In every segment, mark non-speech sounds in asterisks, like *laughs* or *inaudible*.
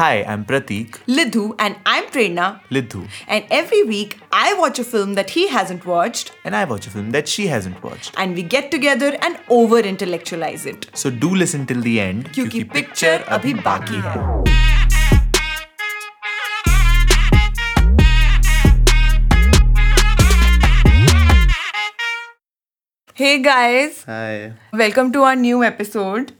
Hi, I'm Pratik. Lidhu, and I'm Prerna. Lidhu. And every week, I watch a film that he hasn't watched. And I watch a film that she hasn't watched. And we get together and over intellectualize it. So do listen till the end. Kyunki picture abhi baki hai. Hey guys. Hi. Welcome to our new episode.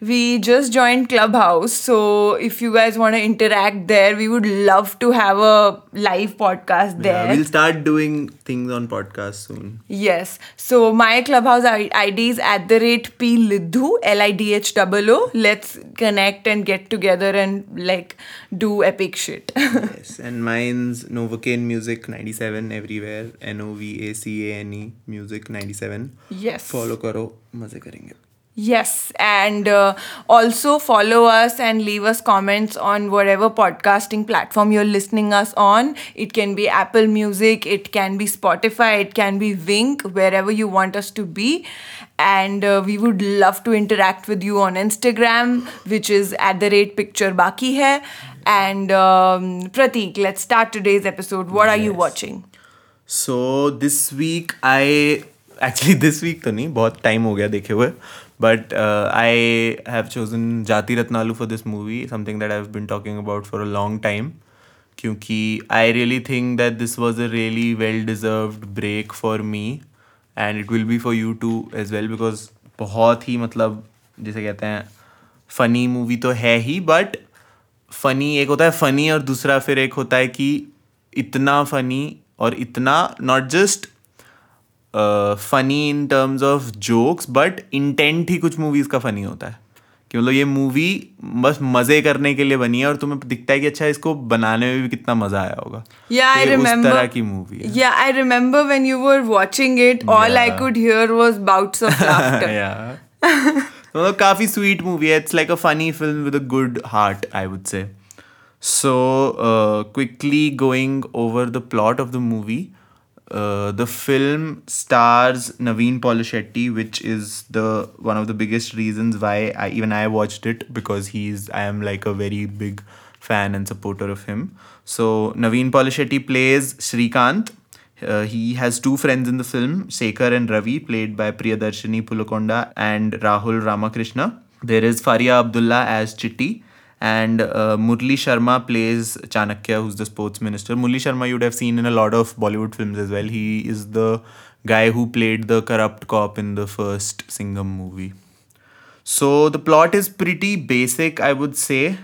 We just joined Clubhouse, so if you guys want to interact there, we would love to have a live podcast there. yeah, we'll start doing things on podcast soon. Yes. So my clubhouse ID is at the rate P Lidhu, L I D H O O. Let's connect and get together and like do epic shit. *laughs* yes. And mine's Novocaine Music 97 everywhere. N O V A C A N E Music 97. yes. Follow karo, maze karenge. Yes, and uh, also follow us and leave us comments on whatever podcasting platform you're listening us on. It can be Apple Music, it can be Spotify, it can be Wynk, wherever you want us to be. And uh, we would love to interact with you on Instagram, which is at the rate picture baki hai. And um, Pratik, let's start today's episode. What yes. are you watching? So this week I actually this week to nahi, बहुत time हो गया देखे हुए but I have chosen Jathi Ratnalu for this movie something that I have been talking about for a long time क्योंकि I really think that this was a really well deserve break for me and it will be for you too as well because बहुत ही मतलब जिसे कहते हैं funny movie तो है ही but funny एक होता है फनी और दूसरा फिर एक होता है कि इतना फनी और इतना not just funny in terms of jokes but intent ही कुछ मूवीज़ का फनी होता है कि मतलब ये मूवी बस मज़े करने के लिए बनी है और तुम्हें दिखता है कि अच्छा इसको बनाने में भी कितना मज़ा आया होगा ये. उस तरह की मूवी है remember when you were watching it, all I Yeah. could hear was bouts of *laughs* laughter. yeah. तो मतलब काफ़ी स्वीट मूवी है it's like a funny film with a good heart I would say so quickly going over the plot of the movie the film stars Naveen Polishetty, which is the one of the biggest reasons why I, even I watched it because he's I am like a very big fan and supporter of him. So Naveen Polishetty plays Shrikant. Uh, he has two friends in the film, Sekhar and Ravi, played by Priyadarshini Pulikonda and Rahul Ramakrishna. There is Faria Abdullah as Chitti, and uh, Murli Sharma plays Chanakya, who's the sports minister. Murli Sharma you'd have seen in a lot of Bollywood films as well. He is the guy who played the corrupt cop in the first Singham movie. So the plot is pretty basic, I would say.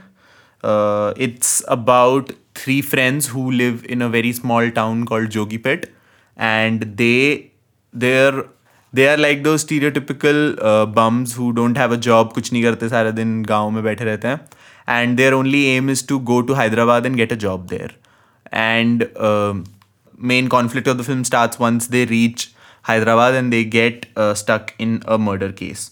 Uh, it's about three friends who live in a very small town called Jogipet, and they they're they are like those stereotypical uh, bums who don't have a job, कुछ नहीं करते सारा दिन गांव में बैठे रहते हैं, and their only aim is to go to Hyderabad and get a job there. And um main conflict of the film starts once they reach Hyderabad and they get uh, stuck in a murder case.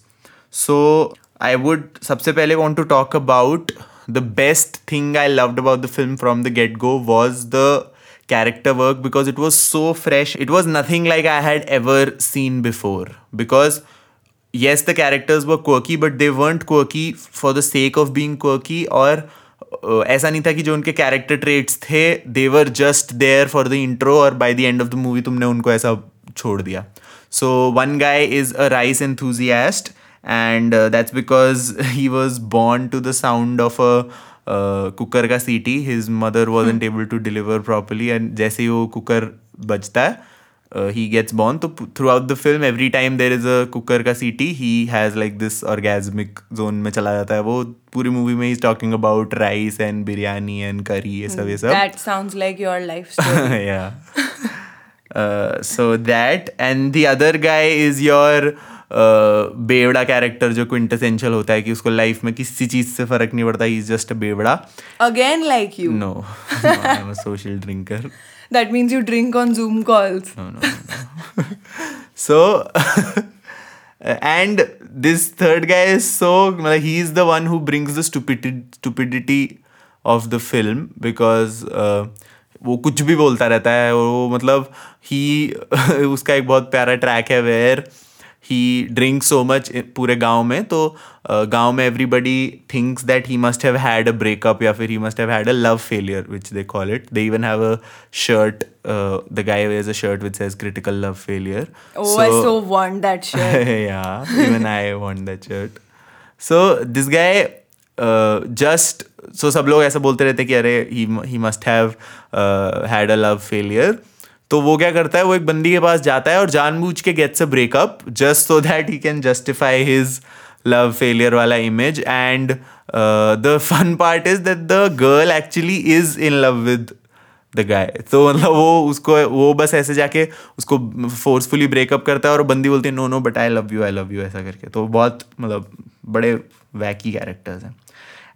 So I would सबसे पहले want to talk about the best thing I loved about the film from the get go was the character work because it was so fresh. It was nothing like I had ever seen before. Because yes, the characters were quirky, but they weren't quirky for the sake of being quirky or uh, ऐसा नहीं था कि जो उनके character traits थे they were just there for the intro और by the end of the movie तुमने उनको ऐसा छोड़ दिया so one guy is a rice enthusiast and uh, that's because he was born to the sound of a uh, cooker का सीटी his mother wasn't able to deliver properly and जैसे ही वो कुकर बजता है uh, he gets born तो throughout the film every time there is a cooker का सीटी he has like this orgasmic zone में चला जाता है वो पूरी मूवी में he's talking about rice and biryani and curry ये सब ये सब That sounds like your life story. yeah. Uh, so that and the other guy is your uh, बेवड़ा कैरेक्टर जो क्विंटेसेंशियल होता है कि उसको लाइफ में किसी चीज़ से फ़र्क नहीं पड़ता इज़ जस्ट बेवड़ा Again, like you. No I am a social drinker That means you drink on Zoom calls. no no no, no. *laughs* so *laughs* and this third guy is so like, he is the one who brings the stupidity stupidity of the film because uh, वो कुछ भी बोलता रहता है और वो मतलब ही *laughs* उसका एक बहुत प्यारा ट्रैक है where he drink so much पूरे गाँव में तो गाँव में everybody thinks that he must have had a breakup या फिर he must have had a love failure which they call it they even have a shirt the guy wears a shirt critical love failure Oh, I so want that shirt. *laughs* yeah, even I want that shirt. So this guy just so सब लोग ऐसा बोलते रहते कि अरे he must have had a love failure तो वो क्या करता है, वो एक बंदी के पास जाता है और जानबूझ के gets a breakup just so that he can justify his love failure वाला image and the fun part is that the girl actually is in love with the guy तो मतलब वो उसको, वो बस ऐसे जाके उसको फोर्सफुली ब्रेकअप करता है और बंदी बोलती है no no but I love you I love you ऐसा करके। तो बहुत मतलब बड़े वैकी कैरेक्टर्स हैं।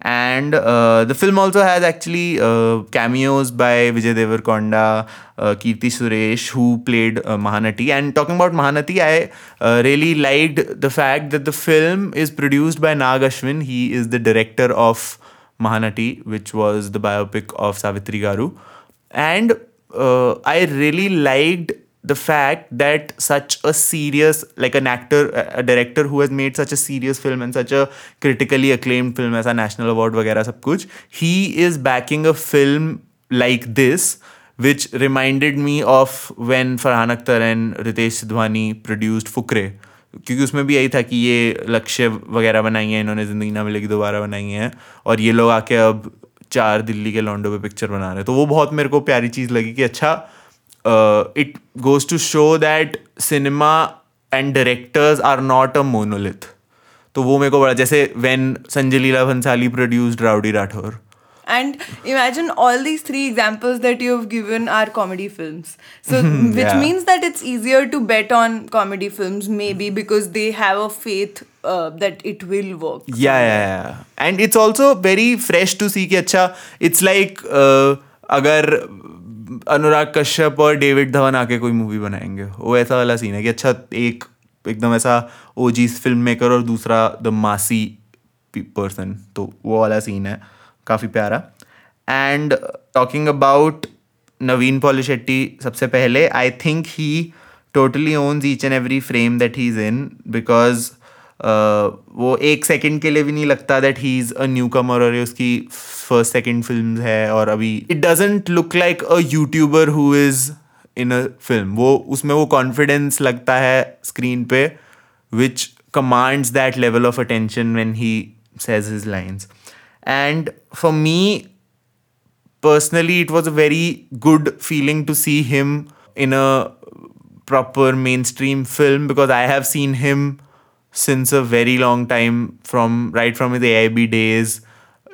And uh, the film also has actually uh, cameos by Vijay Deverakonda, uh, Keerthy Suresh, who played uh, Mahanati. And talking about Mahanati, I uh, really liked the fact that the film is produced by Nag Ashwin. He is the director of Mahanati, which was the biopic of Savitri Garu. And uh, I really liked the fact that such a serious like an actor a director who has made such a serious film and such a critically acclaimed film as a national award वगैरह सब कुछ he is backing a film like this which reminded me of when Farhan Akhtar and Ritesh Sidhwani produced Fukre क्योंकि उसमें भी यही था कि ये लक्ष्य वगैरह बनाई हैं इन्होंने ज़िंदगी ना मिलेगी दोबारा बनाई हैं और ये लोग आके अब चार दिल्ली के लॉन्डो पे पिक्चर बना रहे हैं तो वो बहुत मेरे को प्यारी चीज़ लगी कि अच्छा uh, it goes to show that cinema and directors are not a monolith तो वो मेरे को बड़ा जैसे when Sanjay Leela Bhansali produced Rowdy Rathore and imagine all these three examples that you have given are comedy films so which Yeah. means that it's easier to bet on comedy films maybe because they have a faith uh, that it will work yeah yeah yeah and it's also very fresh to see अच्छा it's like uh, अगर अनुराग कश्यप और डेविड धवन आके कोई movie बनाएँगे। वो ऐसा वाला scene है कि अच्छा एक एकदम ऐसा ओजी फ़िल्म मेकर और दूसरा द मासी पर्सन तो वो वाला सीन है, काफ़ी प्यारा। And talking about Naveen Polishetty सबसे पहले I think he totally owns each and every frame that he is in because वो एक सेकंड के लिए भी नहीं लगता that he is a newcomer और उसकी फ़र्स्ट सेकंड फ़िल्म है और अभी it doesn't look like a YouTuber who is in a film वो उसमें वो कॉन्फिडेंस लगता है स्क्रीन पे which commands that level of attention when he says his lines and for me personally it was a very good feeling to see him in a proper mainstream film because I have seen him since a very long time from right from his AIB days.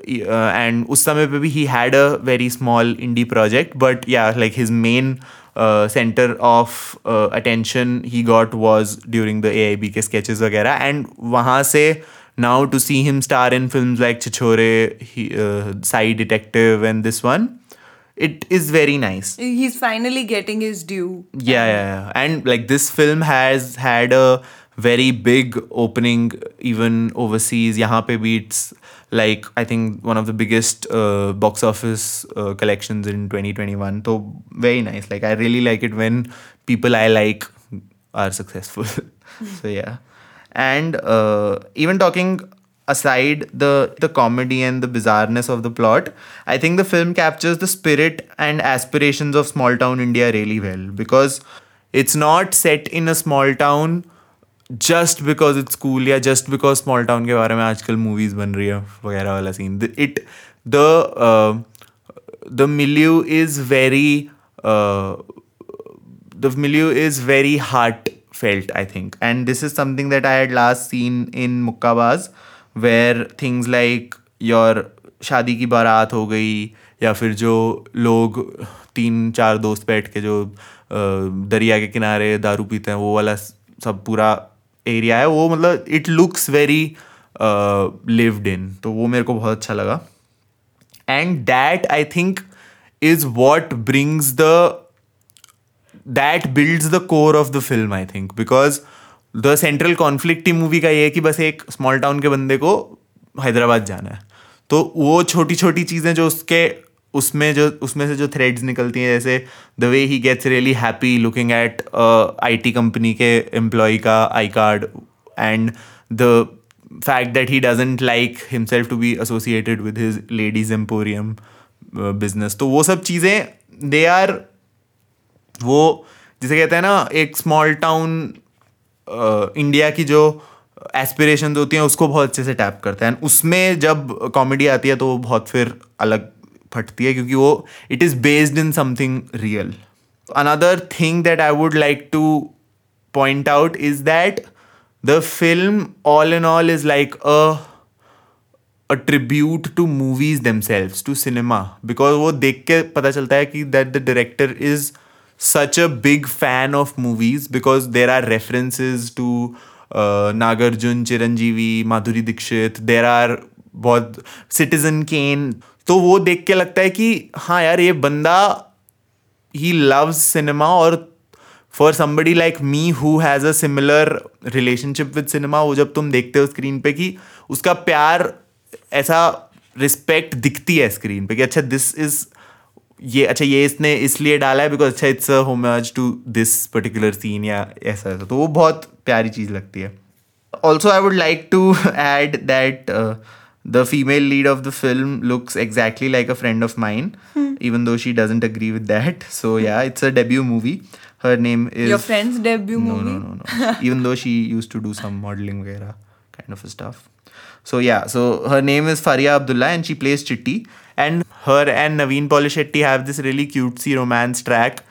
Uh, and us pe bhi he had a very small indie project, but yeah, like his main uh, center of uh, attention he got was during the AIB ke sketches वगैरह and वहाँ से now to see him star in films like Chhichhore, he, uh, Sai Detective, and this one, it is very nice. He's finally getting his due. Yeah, yeah, yeah. And like this film has had a very big opening even overseas. Yahan pe bhi it's like I think one of the biggest uh, box office uh, collections in 2021. So very nice. Like I really like it when people I like are successful. *laughs* so yeah. And uh, even talking aside the the comedy and the bizarreness of the plot i think the film captures the spirit and aspirations of small town india really well because it's not set in a small town just because it's cool या just because small town के बारे में आजकल movies बन रही है, वगैरह वाला scene it the the milieu is very the milieu is very heartfelt I think and this is something that I had last seen in Mukkabaaz where things like your शादी की बारात हो गई, या फिर जो लोग तीन चार दोस्त बैठ के जो uh, दरिया के किनारे दारू पीते हैं, वो वाला सब पूरा एरिया है, वो मतलब it looks very lived in तो वो मेरे को बहुत अच्छा लगा। And that I think is what brings the that builds the core of the film I think because the central conflict movie का ये है कि बस एक स्मॉल टाउन के बंदे को हैदराबाद जाना है। तो वो छोटी छोटी चीज़ें जो उसके उसमें जो उसमें से जो थ्रेड्स निकलती हैं जैसे the way he gets really happy looking at IT company के एम्प्लॉय का I card and the that he doesn't like himself to be associated with his ladies emporium uh, business. तो वो सब चीज़ें दे आर वो जिसे कहते हैं ना एक स्मॉल टाउन इंडिया की जो एस्पिरेशन होती हैं उसको बहुत अच्छे से टैप करते हैं। उसमें जब कॉमेडी आती है तो वो बहुत फिर अलग फटती है क्योंकि वो it is based in something real another thing that I would like to point out is that the film all in all is like a a tribute to movies themselves to cinema because वो देख के पता चलता है कि that the director is a big fan of movies because there are references to uh, Nagarjun, Chiranjeevi, Madhuri Dixit. There are बहुत citizen Kane तो वो देख के लगता है कि हाँ यार, ये बंदा ही लव्स सिनेमा और for somebody like me who has a similar relationship with cinema वो जब तुम देखते हो स्क्रीन पे कि उसका प्यार ऐसा रिस्पेक्ट दिखती है स्क्रीन पे कि अच्छा दिस इज़ ये अच्छा ये इसने इसलिए डाला है बिकॉज़ अच्छा it's a homage to this particular scene या ऐसा ऐसा। तो वो बहुत प्यारी चीज़ लगती है। Also I would like to add that the female lead of the film looks exactly like a friend of mine, even though she doesn't agree with that. *laughs* So yeah, it's a debut movie. Her name is Your friend's debut no, movie? No, no, *laughs* no. even though she used to do some modeling वगैरह kind of stuff. So yeah, so her name is Faria Abdullah and she plays Chitti. And her and Naveen Polishetty have this really cutesy romance track,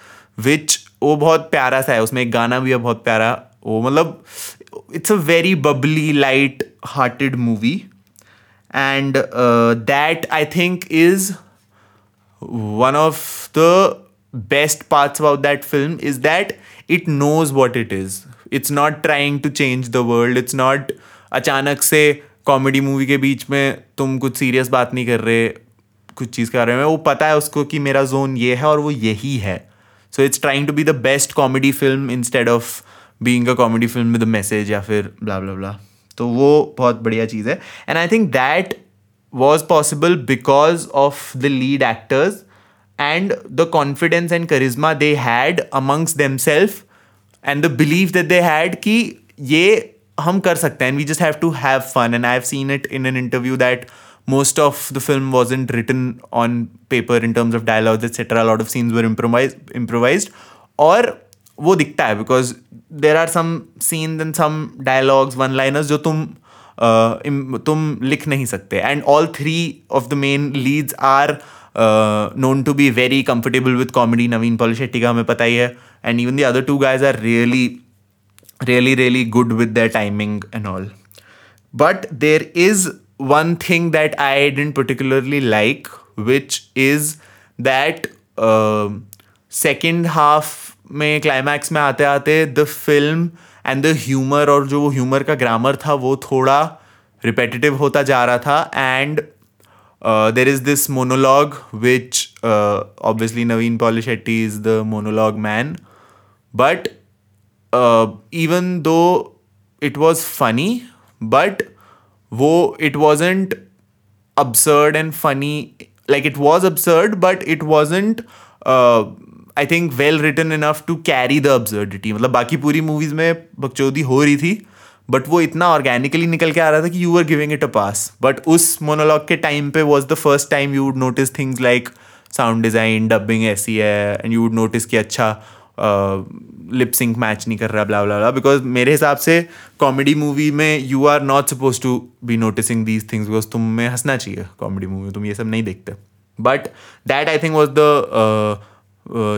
which वो बहुत प्यारा सा है उसमें एक गाना भी है बहुत प्यारा वो मतलब it's a very bubbly light hearted movie and uh, that i think is one of the best parts about that film is that it knows what it is. It's not trying to change the world. It's not अचानक से comedy movie के बीच में तुम कुछ serious बात नहीं कर रहे कुछ चीज़ कर रहे हो। वो पता है उसको कि मेरा जोन ये है और वो यही है। So it's trying to be the best comedy film instead of being a comedy film with message या फिर ब्ला ब्ला ब्ला तो वो बहुत बढ़िया चीज़ है। And I think that was possible because of the lead actors and the confidence and charisma they had amongst themselves and the believe that they had कि ये हम कर सकते हैं we just have to have fun and I have seen it in an interview that most of the film wasn't written on paper in terms of dialogues etc a lot of scenes were improvised improvised. और वो दिखता है because there are some scene and some dialogues one liners जो तुम तुम लिख नहीं सकते। And all three of the main leads are known to be very comfortable with comedy Naveen Polishetty का हमें पता ही है। And even the other two guys are really really good with their timing and all. But there is one thing that i didn't particularly like which is that uh, second half में climax में आते आते the film and the humour और जो humour का grammar था वो थोड़ा रिपेटिटिव होता जा रहा था and there is this monologue which obviously Naveen Polishetty is the monologue man but even though it was funny but वो it wasn't and funny. Like it was absurd, but it wasn't. Uh, I think well written enough to carry the absurdity. मतलब बाकी पूरी movies में बकचौदी हो रही थी but वो इतना ऑर्गेनिकली निकल के आ रहा था कि you are giving it a pass but उस मोनोलॉग के टाइम पे was the first time you would notice things like sound design dubbing ऐसी है एंड यू वुड नोटिस कि अच्छा लिप सिंक मैच नहीं कर रहा ब्ला ब्ला ब्ला बिकॉज़ मेरे हिसाब से कॉमेडी मूवी में you are not suppose to be noticing these things because तुम्हें हंसना चाहिए कॉमेडी मूवी में, तुम ये सब नहीं देखते. But that I think was the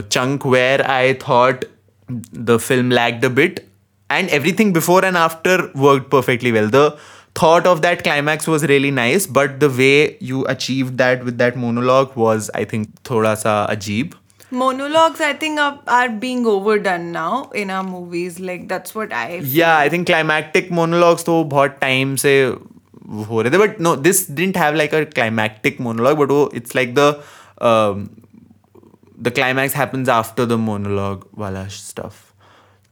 chunk where I thought the film lagged a bit, and everything before and after worked perfectly well. The thought of that climax was really nice, but the way you achieved that with that monologue was, I think, thoda sa ajeeb. Monologues, I think, are, are being overdone now in our movies. Like, that's what I feel. Yeah, I think climactic monologues तो बहुत time से हो रहे थे but no this didn't have like a climactic monologue but वो it's like the um, the climax happens after the monologue वाला stuff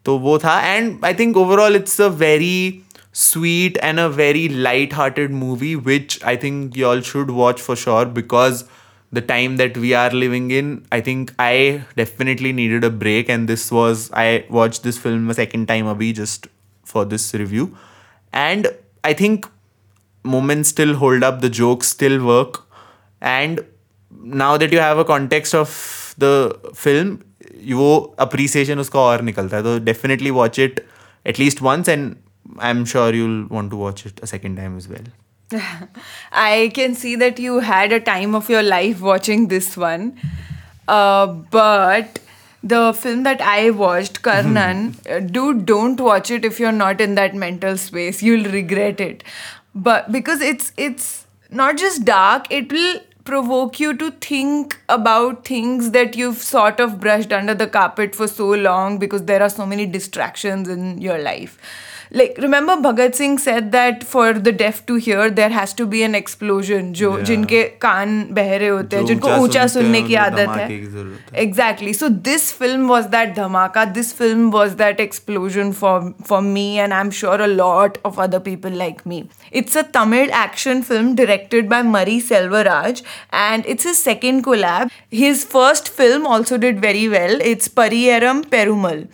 तो वो था and I think overall it's a very sweet and a very light-hearted movie which I think y'all should watch for sure because the time that we are living in, I think I definitely needed a break, and this was I watched this film a second time, abhi, just for this review, and I think moments still hold up, the jokes still work, and now that you have a context of the film, वो appreciation उसका और निकलता है तो definitely watch it at least once and I'm sure you'll want to watch it a second time as well. *laughs* I can see that you had a time of your life watching this one. Uh, but the film that I watched, Karnan, *laughs* uh, dude, don't watch it if you're not in that mental space. You'll regret it. But because it's it's not just dark, it will provoke you to think about things that you've sort of brushed under the carpet for so long because there are so many distractions in your life like remember Bhagat Singh said that for the deaf to hear there has to be an explosion जो Yeah. जिनके कान बहरे होते हैं जो जिनको ऊंचा ऊंचा सुनते हैं, सुनने की उनको आदत धमाके है की जरूरत है। exactly so this film was that dhamaka this film was that explosion for for me and i'm sure a lot of other people like me it's a tamil action film directed by murray selvaraj and it's his second collab. His first film also did very well. It's Pariyerum Perumal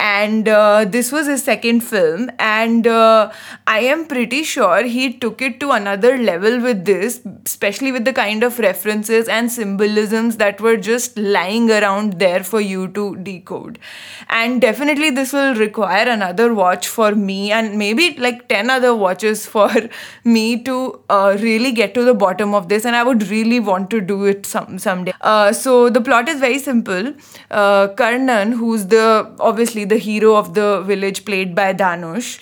and uh, this was his second film. And uh, i am pretty sure he took it to another level with this especially with the kind of references and symbolisms that were just lying around there for you to decode. And definitely this will require another watch for me and maybe like 10 other watches *laughs* for me to uh, really get to the bottom of this. And i would really want to do it some someday. Uh, so the plot is very simple. Uh, karnan who's the obviously the hero of the village played by Dhanush.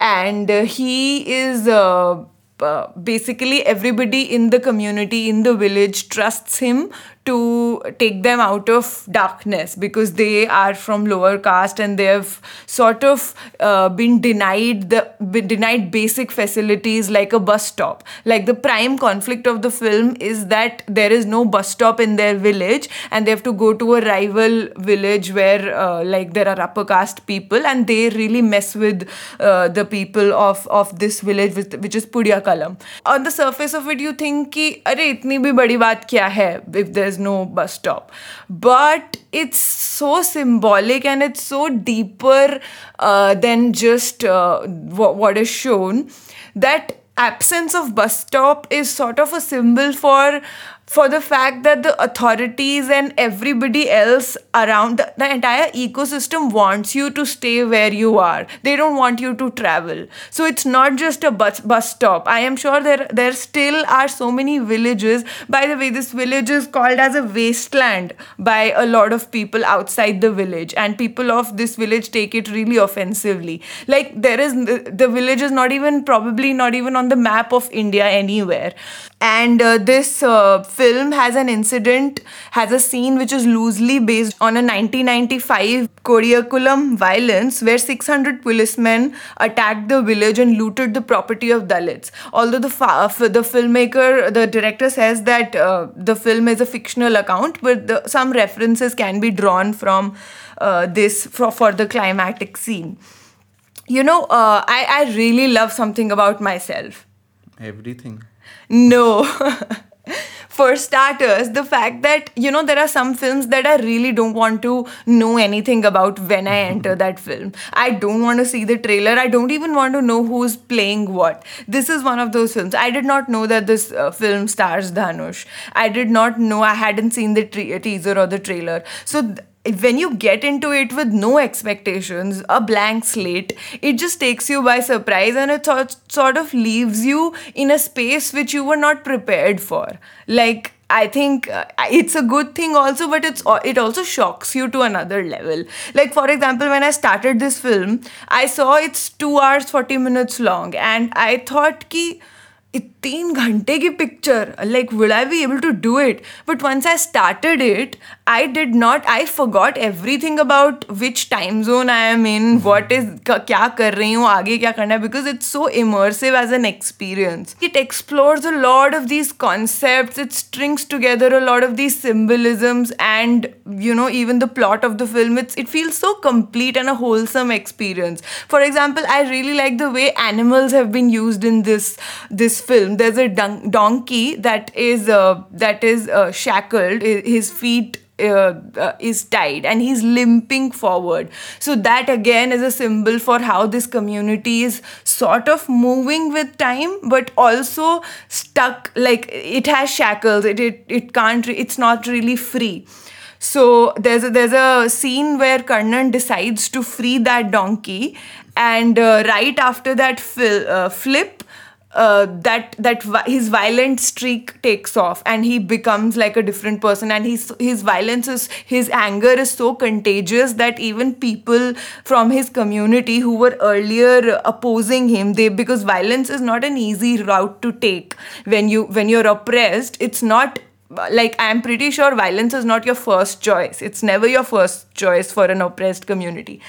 And uh, he is uh, uh, basically everybody in the community in the village trusts him to take them out of darkness because they are from lower caste and they have sort of uh, been denied the been denied basic facilities like a bus stop like the prime conflict of the film is that there is no bus stop in their village and they have to go to a rival village where uh, like there are upper caste people and they really mess with uh, the people of of this village which, which is Pudiyakalam. On the surface of it you think कि अरे इतनी भी बड़ी बात क्या है if there's no bus stop. But it's so symbolic and it's so deeper uh, than just uh, wh- what is shown that absence of bus stop is sort of a symbol for for the fact that the authorities and everybody else around the, the entire ecosystem wants you to stay where you are. They don't want you to travel. So it's not just a bus bus stop. I am sure there there still are so many villages. By the way this village is called as a wasteland by a lot of people outside the village. And people of this village take it really offensively. Like there is the village is not even probably not even on the map of india anywhere and uh, this uh, film has an incident has a scene which is loosely based on a 1995 Kodiyankulam violence where 600 policemen attacked the village and looted the property of Dalits. Although the fa- the filmmaker, the director says that uh, the film is a fictional account, but the, some references can be drawn from uh, this for, for the climatic scene. You know, uh, I, I really love something about myself. Everything. No. *laughs* For starters, the fact that, you know, there are some films that I really don't want to know anything about when I enter *laughs* that film. I don't want to see the trailer. I don't even want to know who's playing what. This is one of those films. I did not know that this uh, film stars Dhanush. I did not know, I hadn't seen the tre- teaser or the trailer. So, th- when you get into it with no expectations, a blank slate, it just takes you by surprise and it sort of leaves you in a space which you were not prepared for. Like, I think uh, it's a good thing also, but it's it also shocks you to another level. Like for example, when I started this film, I saw it's two hours forty minutes long, and I thought कि ये तीन घंटे की picture like will I be able to do it but once I started it I did not I forgot every thing about which time zone I am in what is क्या कर रही हूँ आगे क्या करना है because it's so immersive as an experience it explores a lot of these concept it strings together a lot of these symbolisms and you know even the plot of the film it's it feels so complete and a wholesome experience for example i really like the way animals have been used in this this film there's a don- donkey that is uh, that is uh, shackled. His feet uh, uh, is tied and he's limping forward. So that again is a symbol for how this community is sort of moving with time, but also stuck. Like it has shackles. It it, it can't. Re- it's not really free. So there's a, there's a scene where Karnan decides to free that donkey, and uh, right after that fil- uh, flip, uh, that that his violent streak takes off, and he becomes like a different person. And his his violence is his anger is so contagious that even people from his community who were earlier opposing him, they because violence is not an easy route to take when you when you're oppressed. It's not like i'm pretty sure violence is not your first choice it's never your first choice for an oppressed community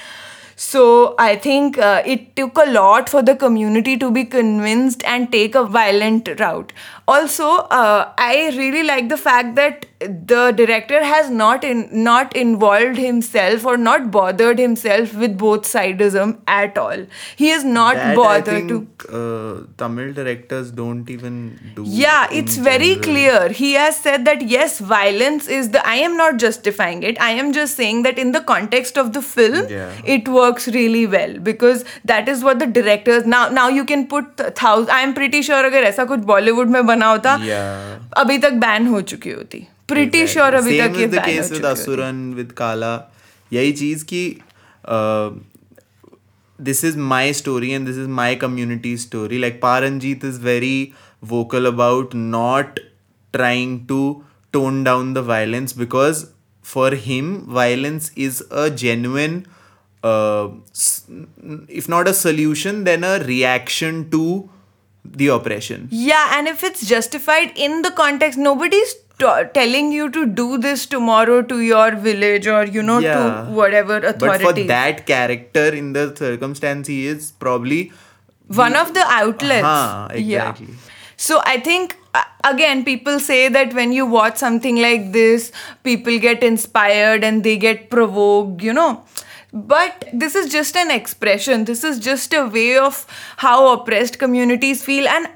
so i think uh, it took a lot for the community to be convinced and take a violent route also uh, i really like the fact that the director has not in, not involved himself or not bothered himself with both sidism at all. He is not that bothered think, to uh, tamil directors don't even do yeah it's very clear. He has said that yes violence is the i am not justifying it. I am just saying that in the context of the film yeah. it works really well because that is what the directors now now you can put thousand i am pretty sure agar aisa kuch bollywood mein बना होता yeah. अभी तक ban हो चुकी होती pretty exactly. Sure अभी तक ये केस विद असुरन विद काला यही चीज़ की this is my story and this is my community story like Paranjeet is very vocal about not trying to tone down the violence because for him violence is a genuine if not a solution then a reaction to the oppression Yeah, and if it's justified in the context, nobody's t- telling you to do this tomorrow to your village or you know Yeah. to whatever authority. But for that character in the circumstance, he is probably one of the outlets. Huh, exactly. Yeah. So I think uh, again people say that when you watch something like this, people get inspired and they get provoked, you know. But this is just an expression. This is just a way of how oppressed communities feel. And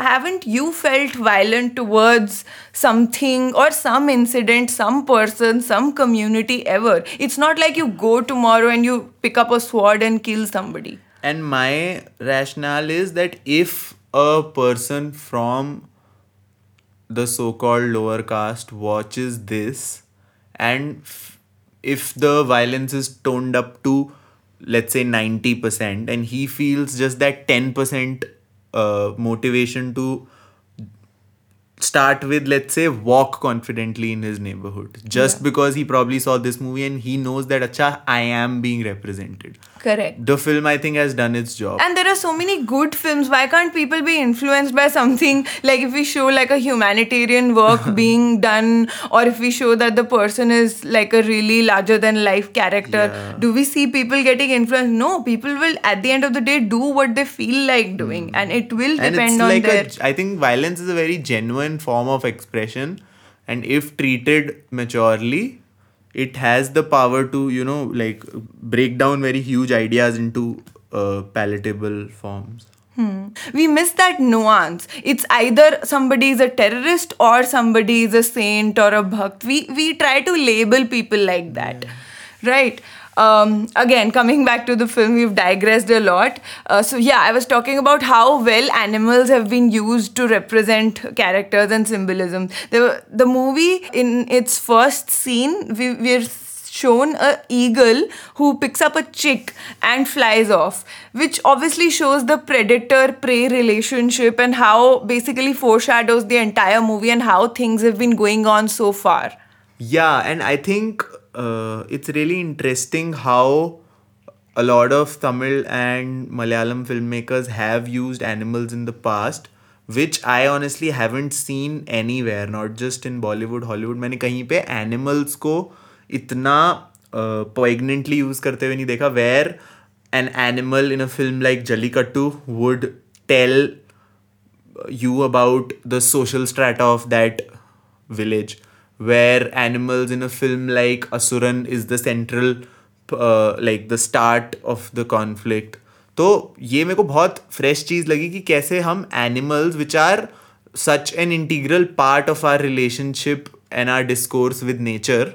haven't you felt violent towards something or some incident, some person, some community ever? It's not like you go tomorrow and you pick up a sword and kill somebody. And my rationale is that if a person from the so called lower caste watches this and f- if the violence is toned up to let's say 90% and he feels just that 10% uh, motivation to start with let's say walk confidently in his neighborhood. Just because he probably saw this movie and he knows that acha i am being represented Correct. the film i think has done its job And there are so many good films. Why can't people be influenced by something like if we show like a humanitarian work *laughs* being done, or if we show that the person is like a really larger than life character? Yeah. Do we see people getting influenced? No, people will at the end of the day do what they feel like doing, hmm. and it will and depend it's on like their. a, i think violence is a very genuine form of expression and if treated maturely it has the power to you know like break down very huge ideas into uh, palatable forms we miss that nuance. It's either somebody is a terrorist or somebody is a saint or a bhakt. We we try to label people like that, right? Um, again, coming back to the film, we've digressed a lot. Uh, so yeah, I was talking about how well animals have been used to represent characters and symbolism. The the movie in its first scene, we we're shown a eagle who picks up a chick and flies off which obviously shows the predator prey relationship and how basically foreshadows the entire movie and how things have been going on so far Yeah, and I think uh, it's really interesting how a lot of Tamil and Malayalam filmmakers have used animals in the past, which I honestly haven't seen anywhere, not just in Bollywood, Hollywood. मैंने कहीं पे animals को इतना uh, poignantly use करते हुए नहीं देखा where an animal in a film like Jallikattu would tell you about the social strata of that village where animals in a film like asuran is the central uh, like the start of the conflict तो ये मेरे को बहुत fresh चीज़ लगी कि कैसे हम animals which are such an integral part of our relationship and our discourse with nature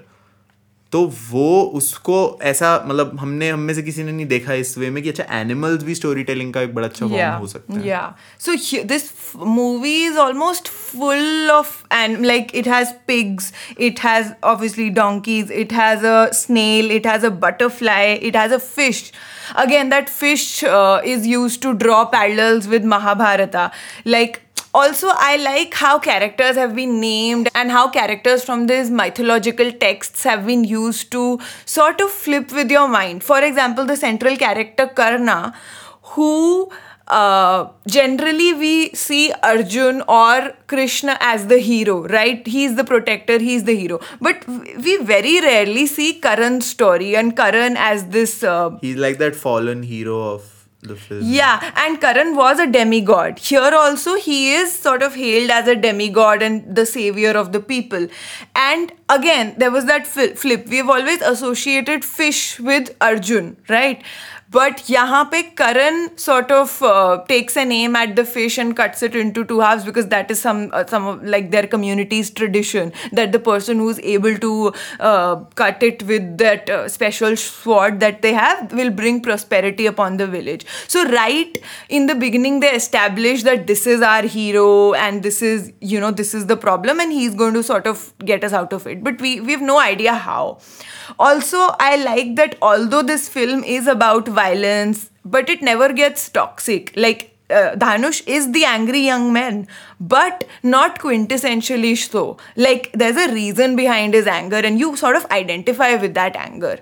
तो वो उसको ऐसा मतलब हमने हम में से किसी ने नहीं देखा इस वे में कि अच्छा एनिमल्स भी स्टोरी टेलिंग का एक बड़ा अच्छा फॉर्म हो सकता है। या so this movie is almost full of and like it has pigs it has obviously donkeys it has a snail it has a butterfly it has a fish again that fish is use to draw parallels with Mahabharata like also i like how characters have been named and how characters from these mythological texts have been used to sort of flip with your mind. For example the central character karna who uh, generally we see arjun or krishna as the hero right? He's the protector he's the hero. But we very rarely see karan's story and karan as this uh, he's like that fallen hero of the film yeah, and Karan was a demigod. Here also, he is sort of hailed as a demigod and the savior of the people. And again, there was that fli- flip. We've always associated fish with Arjun, right? But yahan pe Karan sort of uh, takes an aim at the fish and cuts it into two halves because that is some uh, some of, like their community's tradition that the person who's able to uh, cut it with that uh, special sword that they have will bring prosperity upon the village. So right in the beginning they establish that this is our hero and this is you know this is the problem and he's going to sort of get us out of it. But we we've no idea how. Also, I like that although this film is about violence, but it never gets toxic. Like uh, Dhanush is the angry young man, but not quintessentially so. Like there's a reason behind his anger, and you sort of identify with that anger.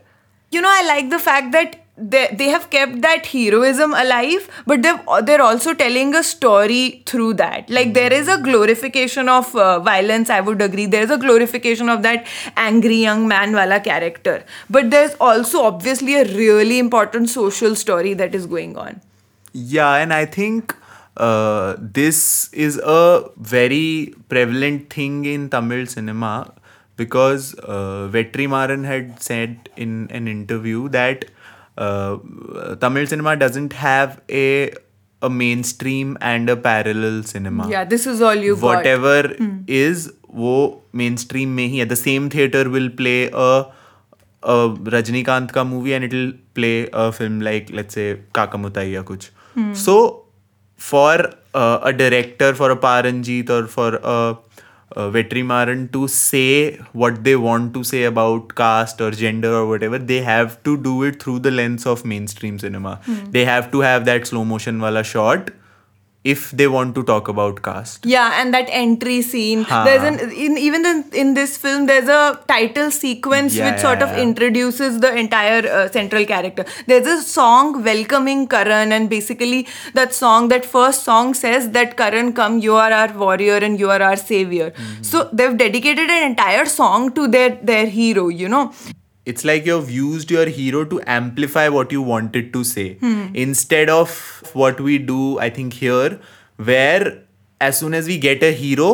You know, I like the fact that they, they have kept that heroism alive, but they've, they're also telling a story through that. Like there is a glorification of uh, violence, I would agree. There's a glorification of that angry young man wala character. But there's also obviously a really important social story that is going on. Yeah, and I think uh, this is a very prevalent thing in Tamil cinema because uh, Vetrimaaran had said in an interview that uh, Tamil cinema doesn't have a a mainstream and a parallel cinema. Yeah, this is all you Whatever got. Hmm. is, वो mainstream में hi The same theater will play a a Rajnikant ka movie and it'll play a film like let's say Kaaka Muttai या कुछ. Hmm. So for uh, a director, for a Paranjit or for a uh, Vetrimaaran to say what they want to say about caste or gender or whatever, they have to do it through the lens of mainstream cinema. Hmm. They have to have that slow motion wala shot if they want to talk about caste. Yeah, and that entry scene. Haan. There's an in even in, in this film there's a title sequence Yeah, which sort yeah, of yeah. introduces the entire uh, central character. There's a song welcoming Karan, and basically that song, that first song says that Karan, come, you are our warrior and you are our savior. Mm-hmm. So they've dedicated an entire song to their their hero. You know it's like you've used your hero to amplify what you wanted to say instead of what we do i think here where as soon as we get a hero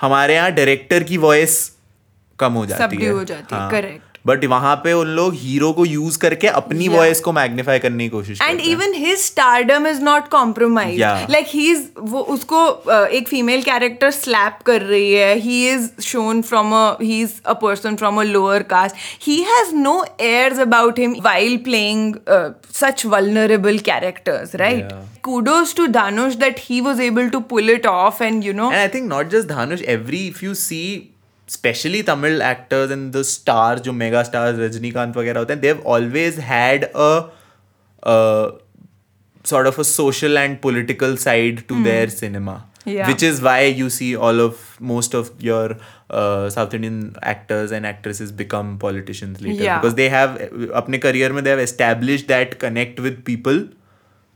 हमारे यहाँ director की voice कम हो जाती Subdue है हो जाती है, correct. But वहाँ पे उन लोग हीरो को यूज़ करके अपनी Yeah. को मैग्नीफाई करने की कोशिश and even his stardom is not compromise like he is वो उसको uh, एक फीमेल कैरेक्टर स्लैप कर रही है। He is shown from a he is a person from a lower caste he has no airs about him while playing such vulnerable characters right kudos to dhanush that he was able to pull it off and you know And I think not just Dhanush, every if you see especially Tamil actors and the stars, जो mega stars Rajinikanth वगैरह होते हैं, they've always had a, a sort of a social and political side to their cinema. Yeah. Which is why you see all of most of your uh, South Indian actors and actresses become politicians later Yeah. because they have अपने career में they have established that connect with people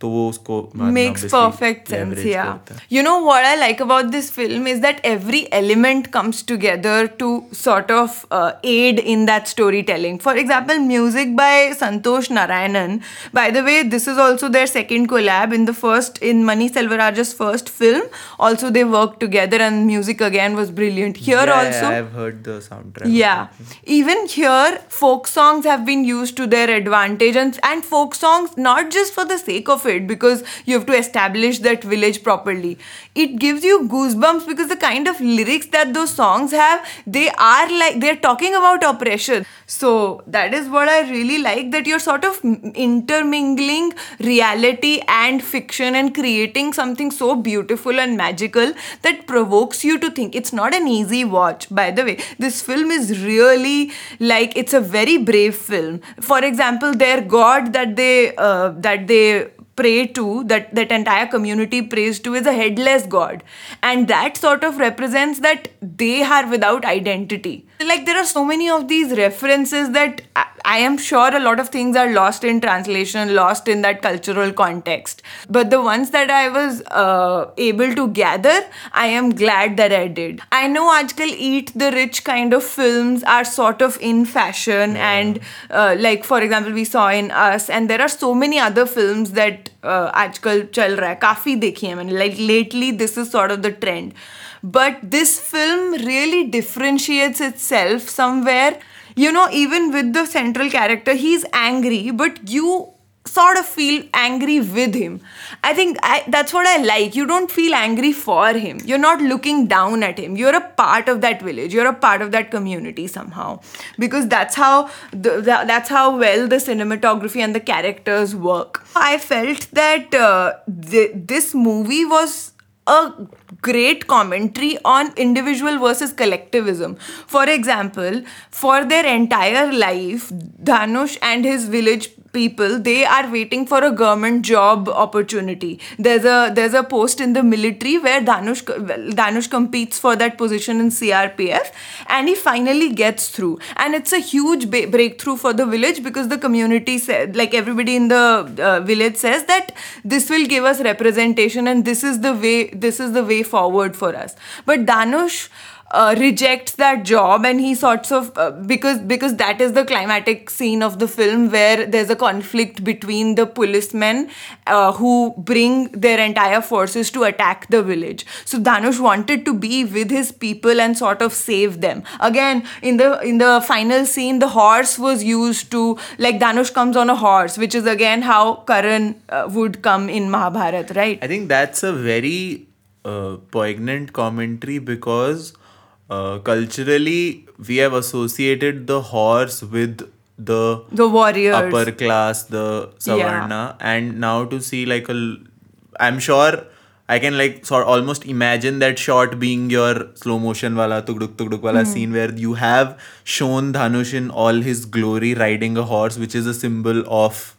तो वो उसको बाद में makes obviously perfect sense leverage yeah करता है. you know what i like about this film is that every element comes together to sort of uh, aid in that storytelling for example music by santosh narayanan by the way this is also their second collab in the first in mani selvaraj's first film also they worked together and music again was brilliant here Yeah, yeah, also I've heard the soundtrack. yeah. Even here, folk songs have been used to their advantage and, and folk songs not just for the sake of it. it because you have to establish that village properly. It gives you goosebumps because the kind of lyrics that those songs have, they are like they're talking about oppression. So that is what I really like that you're sort of intermingling reality and fiction and creating something so beautiful and magical that provokes you to think. It's not an easy watch, by the way. This film is really like it's a very brave film. For example, their god that they uh, that they pray to that that entire community prays to is a headless god. And that sort of represents that they are without identity like there are so many of these references that I, I am sure a lot of things are lost in translation lost in that cultural context but the ones that i was uh, able to gather i am glad that i did i know ajkal eat the rich kind of films are sort of in fashion and uh, like for example we saw in us and there are so many other films that uh, आजकल चल रहा है काफ़ी देखी है मैंने like lately this is sort of the trend But this film really differentiates itself somewhere. You know, even with the central character, he's angry, but you sort of feel angry with him. I think I, that's what I like. You don't feel angry for him. You're not looking down at him. You're a part of that village. You're a part of that community somehow, because that's how the, that's how well the cinematography and the characters work. I felt that uh, th- this movie was a great commentary on individual versus collectivism. For example, for their entire life, Dhanush and his village people they are waiting for a government job opportunity. There's a there's a post in the military where Danush dhanush competes for that position in crpf and he finally gets through. And it's a huge ba- breakthrough for the village because the community said like everybody in the uh, village says that this will give us representation and this is the way this is the way forward for us. But dhanush uh, rejects that job and he sorts of uh, because because that is the climatic scene of the film where there's a conflict between the policemen uh, who bring their entire forces to attack the village. So dhanush wanted to be with his people and sort of save them. Again in the in the final scene the horse was used to like dhanush comes on a horse which is again how karan uh, would come in mahabharat right? I think that's a very uh, poignant commentary because uh, culturally we have associated the horse with the the warriors. upper class, the Savarna, and now to see like a, I'm sure I can like sort almost imagine that shot being your slow motion wala tugduk tugduk wala scene where you have shown Dhanush in all his glory riding a horse, which is a symbol of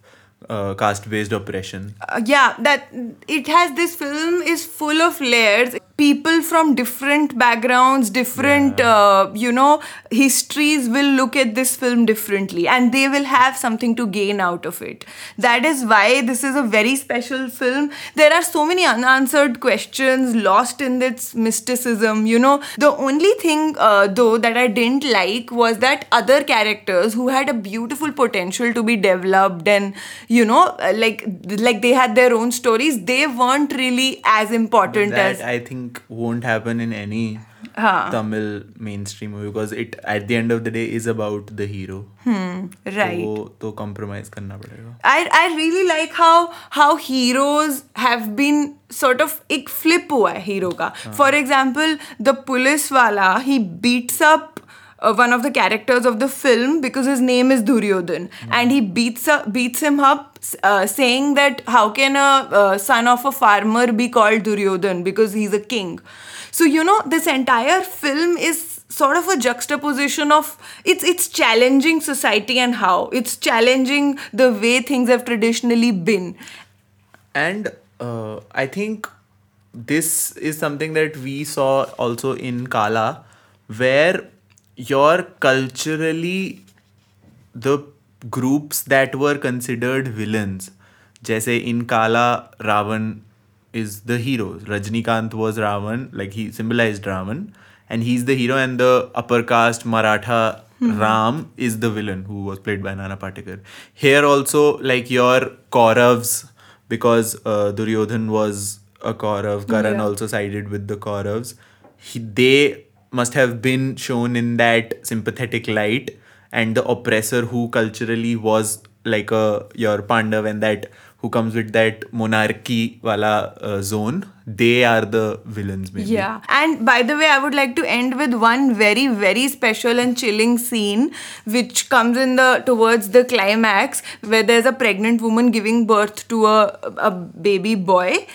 uh, caste based oppression. uh, yeah that it has this film is full of layers people from different backgrounds different uh, you know histories will look at this film differently and they will have something to gain out of it. That is why this is a very special film. There are so many unanswered questions lost in its mysticism you know. The only thing uh, though that i didn't like was that other characters who had a beautiful potential to be developed and you know uh, like like they had their own stories they weren't really as important that as I think won't happen in any Huh. Tamil mainstream movie because it at the end of the day is about the hero. Hmm. right So, तो compromise करना पड़ेगा. I, I really like how how heroes have been sort of एक flip हुआ है hero का for example the police wala he beats up uh, one of the characters of the film because his name is Duryodhan. And he beats up beats him up uh, saying that how can a uh, son of a farmer be called Duryodhan because he's a king? So you know this entire film is sort of a juxtaposition of it's it's challenging society and how. It's challenging the way things have traditionally been. And uh, I think this is something that we saw also in Kaala, where your culturally the groups that were considered villains, जैसे in Kaala, Ravan is the hero. Rajnikant was Ravan, like he symbolized Ravan, and he's the hero, and the upper caste Maratha Ram is the villain who was played by Nana Patekar. Here also, like your Kauravs, because uh, Duryodhan was a Kaurav, Karan Yeah. also sided with the Kauravs. He, they must have been shown in that sympathetic light, and the oppressor who culturally was like a your Pandav and that who comes with that monarchy wala uh, zone they are the villains maybe Yeah. And by the way, I would like to end with one very, very special and chilling scene which comes in the towards the climax where there's a pregnant woman giving birth to a, a baby boy.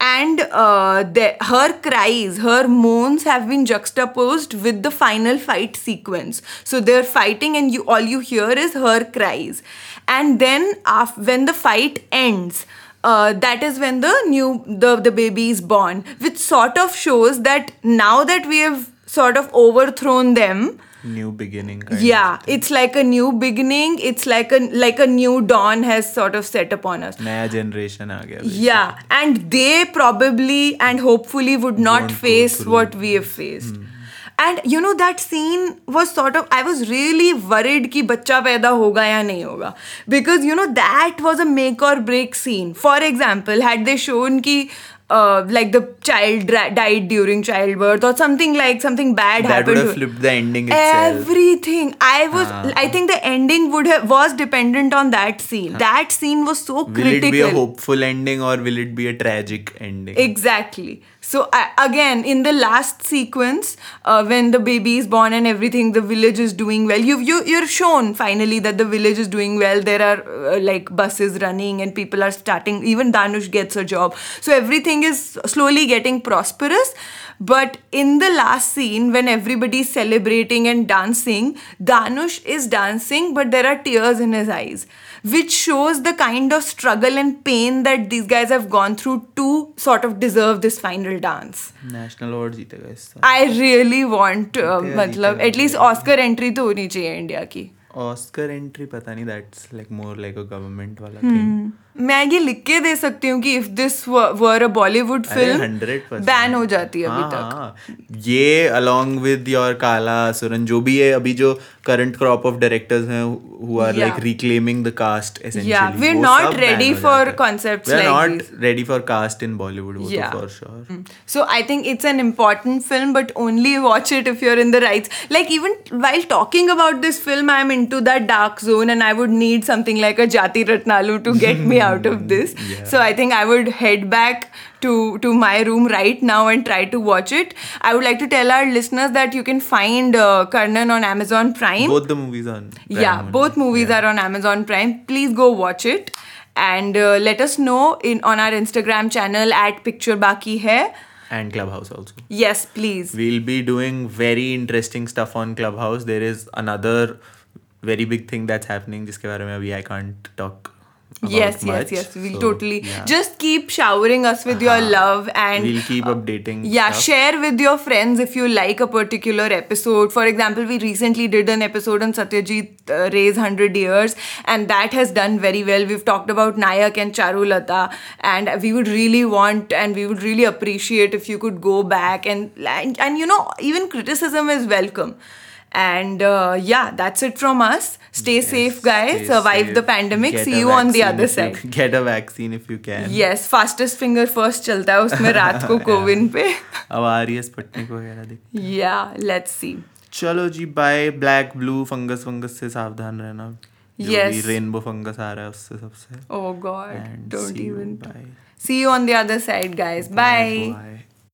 And uh, the, her cries, her moans have been juxtaposed with the final fight sequence. So they're fighting, and you all you hear is her cries. And then, when the fight ends, uh, that is when the new the the baby is born which sort of shows that now that we have sort of overthrown them new beginning kind yeah of it's like a new beginning it's like a like a new dawn has sort of set upon us naya generation aa gaya yeah and they probably and hopefully would not Won't face what we have faced hmm. And you know that scene was sort of I was really worried कि बच्चा पैदा होगा या नहीं होगा because you know that was a make और break scene for example had they shown कि uh, like the child dra- died during childbirth or something like something bad that happened That would have flipped the ending itself. Everything. I was Ah. i think the ending would have was dependent on that scene. That scene was so will critical Will it be a hopeful ending or will it be a tragic ending? Exactly. So again, in the last sequence, uh, when the baby is born and everything, the village is doing well. You you you're shown finally that the village is doing well. There are uh, like buses running and people are starting. Even Dhanush gets a job. So everything is slowly getting prosperous. But in the last scene, when everybody's celebrating and dancing, Dhanush is dancing, but there are tears in his eyes, which shows the kind of struggle and pain that these guys have gone through to sort of deserve this final dance. National award जीतेगा इस साल I really want, uh, जीतेगा, मतलब जीतेगा, at least Oscar entry तो होनी चाहिए India की ऑस्कर एंट्री पता नहीं that's like more like a government वाला Hmm. थिंग मैं ये लिख के दे सकती हूँ कि if this were a Bollywood film ban हो जाती है अभी हाँ, तक। हाँ, ये अलोंग विद योर काला सुरन जो भी है अभी जो करंट क्रॉप ऑफ़ डायरेक्टर्स हैं who are like reclaiming the caste essentially we are not ready for concepts like we are not ready for caste in Bollywood वो तो for sure so I think it's an important film but only watch it if you are in the rights like even while talking about this film I am into that dark zone and I would need something like a Jathi Ratnalu to get me out of mm, this. Yeah. So I think I would head back to to my room right now and try to watch it. I would like to tell our listeners that you can find uh, Karnan on Amazon Prime. Both the movies on. Prime yeah, only. both movies yeah. are on Amazon Prime. Please go watch it and uh, let us know in on our Instagram channel at Picture Baaki Hai and Clubhouse also. Yes, please. We'll be doing very interesting stuff on Clubhouse. There is another very big thing that's happening जिसके बारे में अभी I can't talk yes, yes, much. yes. We'll So, totally yeah. just keep showering us with your love and we'll keep updating yeah, stuff. share with your friends if you like a particular episode. For example, we recently did an episode on Satyajit uh, Ray's 100 Years, and that has done very well. We've talked about Nayak and Charulata, and we would really want and we would really appreciate if you could go back and, and, and you know, even criticism is welcome. And uh, yeah, that's it from us. Stay Yes, safe, guys. stay Survive the safe. pandemic. Get See a you on the vaccine other if you- side. get a vaccine if you can yes fastest finger first चलता है उसमें *laughs* रात को कोविन पे अब आ रही है Sputnik वगैरह देख या लेट्स सी चलो जी bye black blue fungus fungus से सावधान रहना जो Yes. भी रेनबो फंगस आ रहा है उससे सबसे Oh god, And don't see you. even. Bye. See you on the other